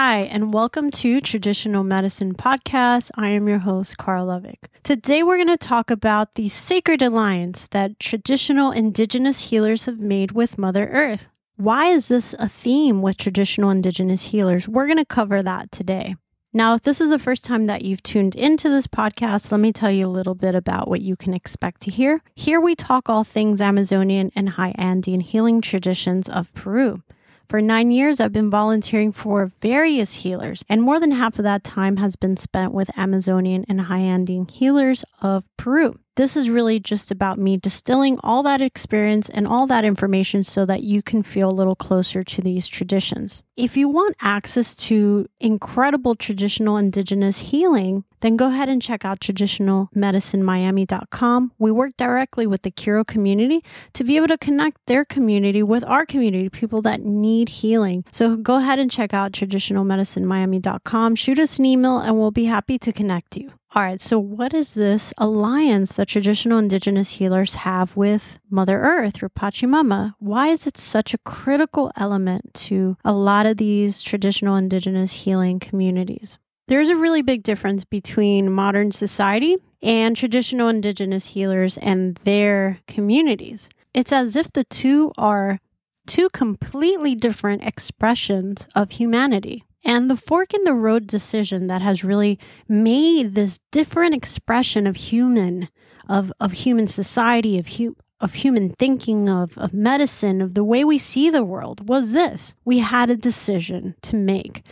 Hi, and welcome to Traditional Medicine Podcast. I am your host, Carl Lovick. Today, we're going to talk about the sacred alliance that traditional indigenous healers have made with Mother Earth. Why is this a theme with traditional indigenous healers? We're going to cover that today. Now, if this is the first time that you've tuned into this podcast, let me tell you a little bit about what you can expect to hear. Here we talk all things Amazonian and high Andean healing traditions of Peru. For nine years, I've been volunteering for various healers, and more than half of that time has been spent with Amazonian and high Andean healers of Peru. This is really just about me distilling all that experience and all that information so that you can feel a little closer to these traditions. If you want access to incredible traditional indigenous healing, then go ahead and check out traditionalmedicinemiami.com. We work directly with the Q'ero community to be able to connect their community with our community, people that need healing. So go ahead and check out traditionalmedicinemiami.com. Shoot us an email and we'll be happy to connect you. All right, so what is this alliance that traditional indigenous healers have with Mother Earth or Pachamama? Why is it such a critical element to a lot of these traditional indigenous healing communities? There's a really big difference between modern society and traditional indigenous healers and their communities. It's as if the two are two completely different expressions of humanity. And the fork in the road decision that has really made this different expression of human, of, of human society, of, hu- of human thinking, of, of medicine, of the way we see the world was this. We had a decision to make.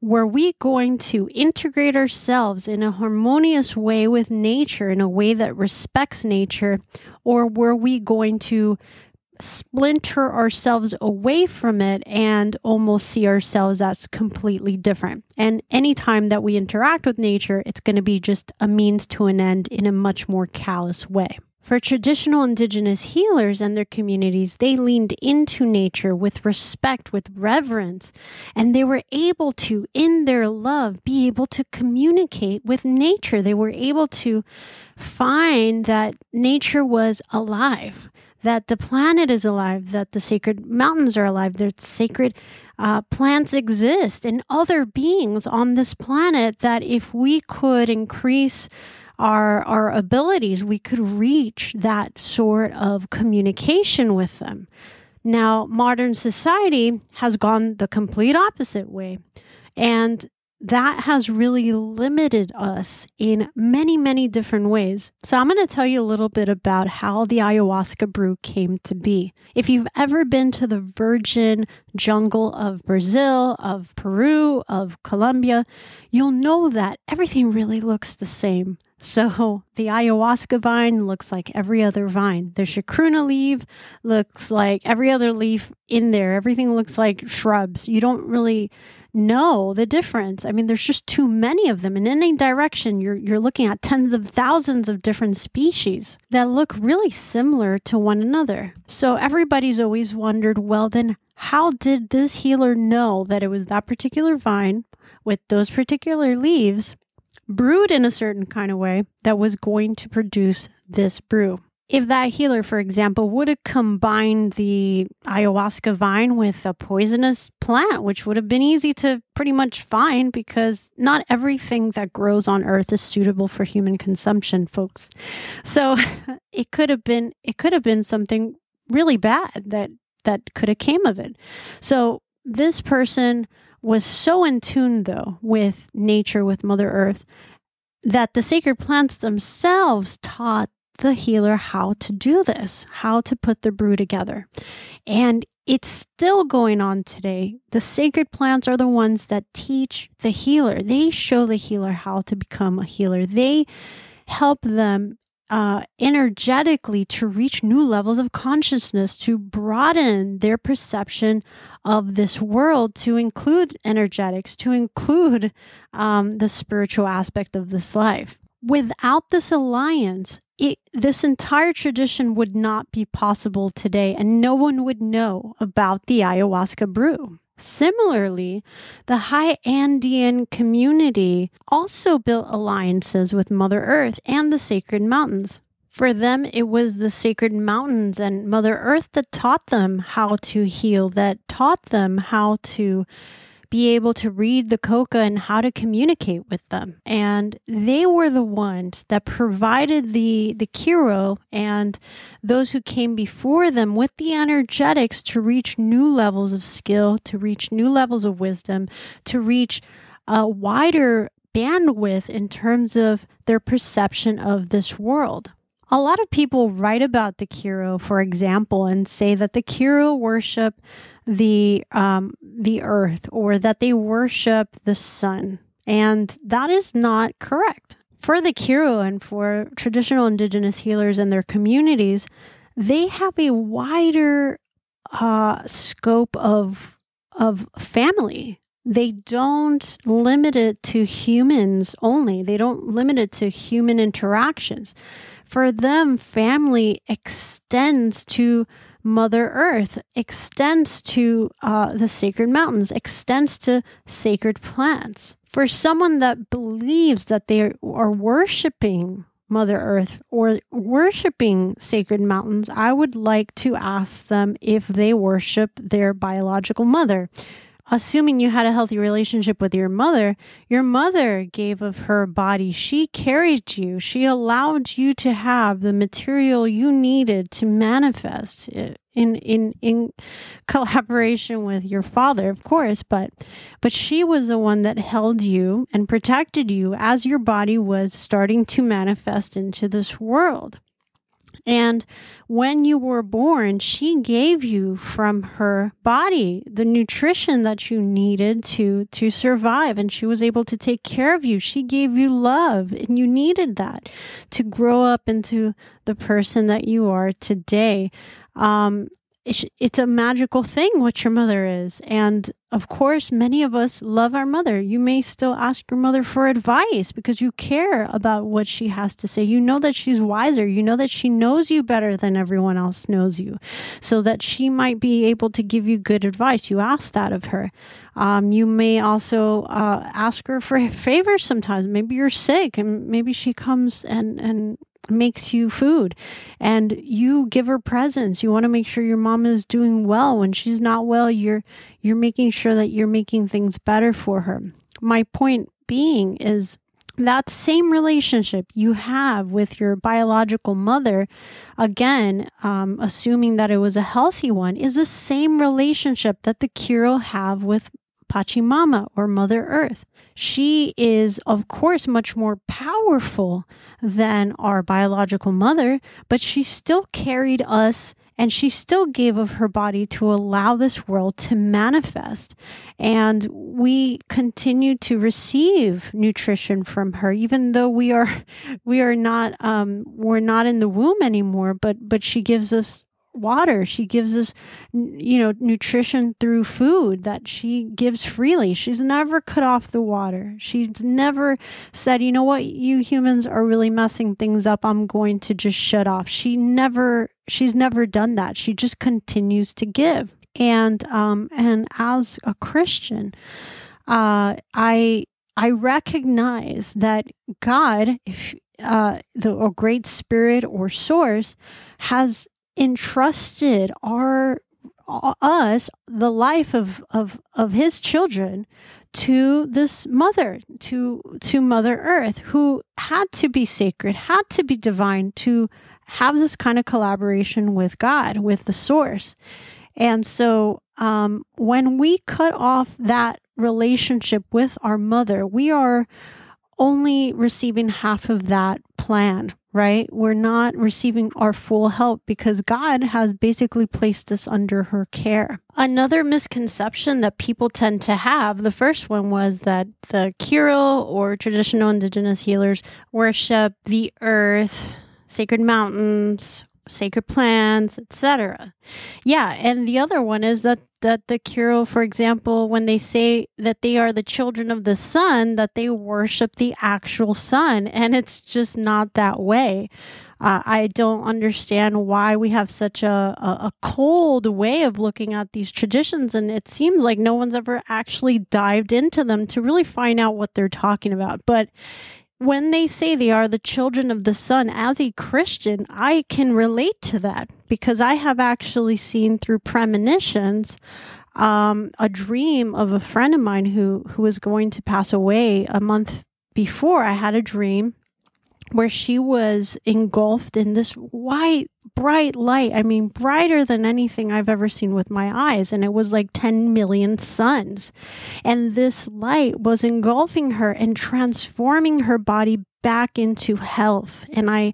Were we going to integrate ourselves in a harmonious way with nature, in a way that respects nature, or were we going to splinter ourselves away from it and almost see ourselves as completely different. And anytime that we interact with nature, it's going to be just a means to an end in a much more callous way. For traditional indigenous healers and their communities, they leaned into nature with respect, with reverence, and they were able to, in their love, be able to communicate with nature. They were able to find that nature was alive that the planet is alive, that the sacred mountains are alive, that sacred uh, plants exist, and other beings on this planet. That if we could increase our our abilities, we could reach that sort of communication with them. Now, modern society has gone the complete opposite way. And that has really limited us in many, many different ways. So, I'm going to tell you a little bit about how the ayahuasca brew came to be. If you've ever been to the virgin jungle of Brazil, of Peru, of Colombia, you'll know that everything really looks the same. So the ayahuasca vine looks like every other vine. The chacruna leaf looks like every other leaf in there. Everything looks like shrubs. You don't really know the difference. I mean, there's just too many of them. In any direction, you're, you're looking at tens of thousands of different species that look really similar to one another. So everybody's always wondered well, then how did this healer know that it was that particular vine with those particular leaves brewed in a certain kind of way that was going to produce this brew? if that healer, for example, would have combined the ayahuasca vine with a poisonous plant, which would have been easy to pretty much find because not everything that grows on earth is suitable for human consumption, folks. So it could have been, it could have been something really bad that, that could have came of it. So this person was so in tune though with nature, with Mother Earth, that the sacred plants themselves taught the healer how to do this, how to put the brew together. And it's still going on today. The sacred plants are the ones that teach the healer. They show the healer how to become a healer. They help them uh, energetically to reach new levels of consciousness, to broaden their perception of this world, to include energetics, to include um, the spiritual aspect of this life. Without this alliance, it, this entire tradition would not be possible today, and no one would know about the ayahuasca brew. Similarly, the high Andean community also built alliances with Mother Earth and the sacred mountains. For them, it was the sacred mountains and Mother Earth that taught them how to heal, that taught them how to be able to read the coca and how to communicate with them. And they were the ones that provided the, the Q'ero and those who came before them with the energetics to reach new levels of skill, to reach new levels of wisdom, to reach a wider bandwidth in terms of their perception of this world. A lot of people write about the Q'ero, for example, and say that the Q'ero worship the um, the earth or that they worship the sun, and that is not correct. For the Q'ero and for traditional indigenous healers and their communities, they have a wider uh, scope of of family they don't limit it to humans only. They don't limit it to human interactions. For them, family extends to Mother Earth, extends to uh, the sacred mountains, extends to sacred plants. For someone that believes that they are worshiping Mother Earth or worshiping sacred mountains, I would like to ask them if they worship their biological mother assuming you had a healthy relationship with your mother, your mother gave of her body. She carried you. She allowed you to have the material you needed to manifest in in in collaboration with your father, of course, but but she was the one that held you and protected you as your body was starting to manifest into this world. And when you were born, she gave you from her body the nutrition that you needed to, to survive. And she was able to take care of you. She gave you love and you needed that to grow up into the person that you are today. Um, it's it's a magical thing what your mother is. And of course, many of us love our mother. You may still ask your mother for advice because you care about what she has to say. You know that she's wiser. You know that she knows you better than everyone else knows you, so that she might be able to give you good advice. You ask that of her. Um, you may also uh, ask her for favors sometimes. Maybe you're sick and maybe she comes and, and makes you food. And you give her presents. You want to make sure your mom is doing well. When she's not well you're you're making sure that you're making things better for her. My point being is that same relationship you have with your biological mother, again, um, assuming that it was a healthy one, is the same relationship that the Q'ero have with Pachamama or Mother Earth. She is, of course, much more powerful than our biological mother, but she still carried us and she still gave of her body to allow this world to manifest. And we continue to receive nutrition from her, even though we are we are not um, we're not in the womb anymore. But but she gives us water. She gives us, you know, nutrition through food that she gives freely. She's never cut off the water. She's never said, you know what, you humans are really messing things up. I'm going to just shut off. She never, she's never done that. She just continues to give. And, um, and as a Christian, uh, I, I recognize that God, if uh, the a great spirit or source, has entrusted our us the life of of of his children to this mother to to mother earth who had to be sacred had to be divine to have this kind of collaboration with god with the source. And so um, when we cut off that relationship with our mother we are only receiving half of that plan right? We're not receiving our full help because God has basically placed us under her care. Another misconception that people tend to have, the first one was that the Q'ero or traditional indigenous healers worship the earth, sacred mountains, sacred plants, etc. Yeah, and the other one is that that the Q'ero, for example, when they say that they are the children of the sun, that they worship the actual sun, and it's just not that way. Uh, I don't understand why we have such a, a, a cold way of looking at these traditions, and it seems like no one's ever actually dived into them to really find out what they're talking about. But when they say they are the children of the sun, as a Christian, I can relate to that because I have actually seen through premonitions um, a dream of a friend of mine who who was going to pass away a month before. I had a dream where she was engulfed in this white, bright light. I mean, brighter than anything I've ever seen with my eyes. And it was like 10 million suns. And this light was engulfing her and transforming her body back into health. And I,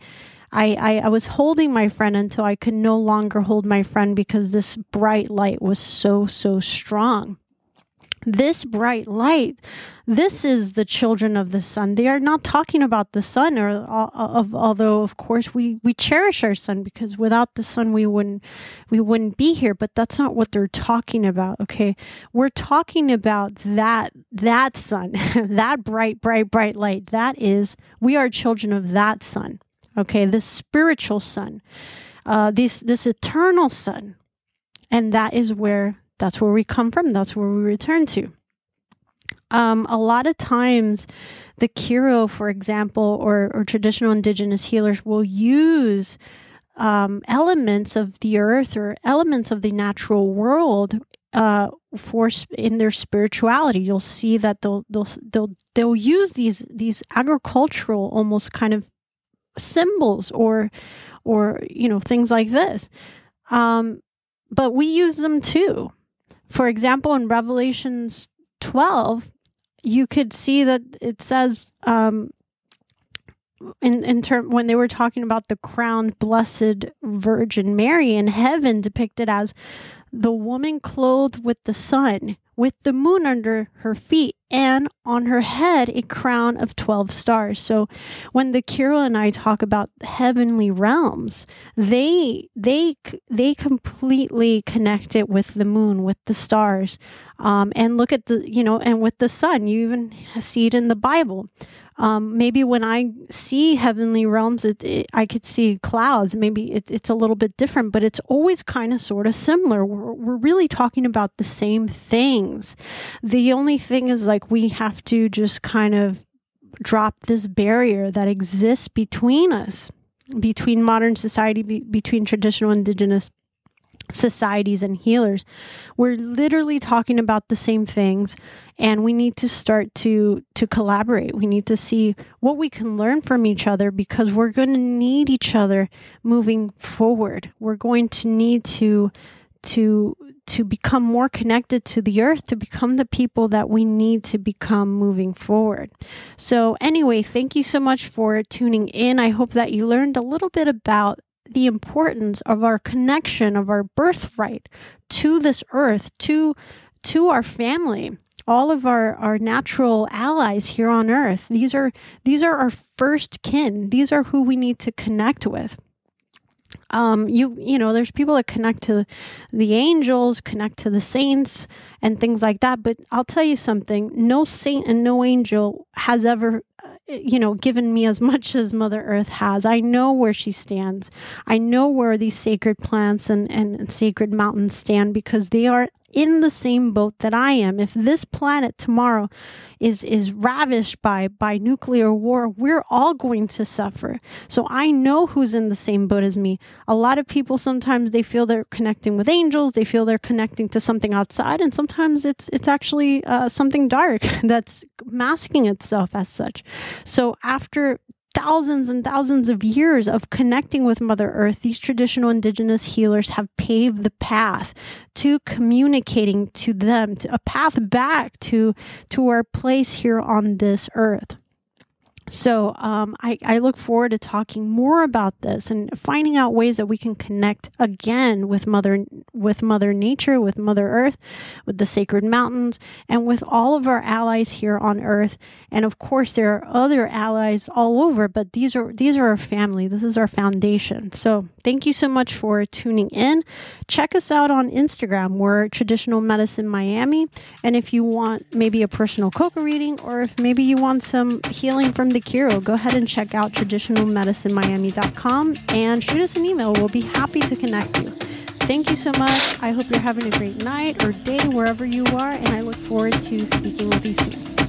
I, I, I, was holding my friend until I could no longer hold my friend because this bright light was so, so strong this bright light this is the children of the sun. They are not talking about the sun or of although of course we we cherish our sun because without the sun we wouldn't we wouldn't be here but that's not what they're talking about okay? We're talking about that that sun that bright bright bright light. That is we are children of that sun okay? This spiritual sun uh this this eternal sun. And that is where that's where we come from. That's where we return to. Um, a lot of times, the Q'ero, for example, or, or traditional indigenous healers will use um, elements of the earth or elements of the natural world uh, for in their spirituality. You'll see that they'll they'll they'll they'll use these these agricultural almost kind of symbols or or you know things like this. Um, but we use them too. For example, in Revelations 12, you could see that it says um, in in term when they were talking about the crowned blessed Virgin Mary in heaven depicted as the woman clothed with the sun with the moon under her feet and on her head a crown of 12 stars. So when the Q'ero and I talk about heavenly realms, they they they completely connect it with the moon, with the stars. Um, and look at the, you know, and with the sun, you even see it in the Bible. Um, maybe when I see heavenly realms, it, it, I could see clouds. Maybe it, it's a little bit different, but it's always kind of sort of similar. We're, we're really talking about the same things. The only thing is like we have to just kind of drop this barrier that exists between us, between modern society, be, between traditional indigenous societies and healers. We're literally talking about the same things and we need to start to to collaborate. We need to see what we can learn from each other because we're going to need each other moving forward. We're going to need to to to become more connected to the earth to become the people that we need to become moving forward. So anyway, thank you so much for tuning in. I hope that you learned a little bit about the importance of our connection of our birthright to this earth to to our family all of our our natural allies here on earth. These are these are our first kin. These are who we need to connect with. Um you you know there's people that connect to the angels connect to the saints and things like that. But i'll tell you something. No saint and no angel has ever you know, given me as much as Mother Earth has. I know where she stands. I know where these sacred plants and, and, sacred mountains stand because they are in the same boat that I am. If this planet tomorrow is is ravished by by nuclear war, we're all going to suffer. So I know who's in the same boat as me. A lot of people sometimes they feel they're connecting with angels, they feel they're connecting to something outside, and sometimes it's it's actually uh, something dark that's masking itself as such. So after thousands and thousands of years of connecting with Mother Earth, these traditional indigenous healers have paved the path to communicating to them, to a path back to, to our place here on this earth. So um, I, I look forward to talking more about this and finding out ways that we can connect again with mother with Mother Nature, with Mother Earth, with the sacred mountains, and with all of our allies here on Earth. And of course, there are other allies all over, but these are these are our family. This is our foundation. So thank you so much for tuning in. Check us out on Instagram. We're Traditional Medicine Miami, and if you want maybe a personal coca reading, or if maybe you want some healing from the go ahead and check out traditionalmedicinemiami.com and shoot us an email. We'll be happy to connect you. Thank you so much. I hope you're having a great night or day wherever you are, and I look forward to speaking with you soon.